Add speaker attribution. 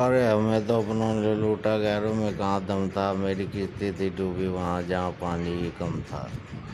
Speaker 1: अरे हमें तो अपनों ने लूटा गैरों में कहाँ दम था, मेरी किस्ती थी डूबी वहाँ, जहाँ पानी ही कम था।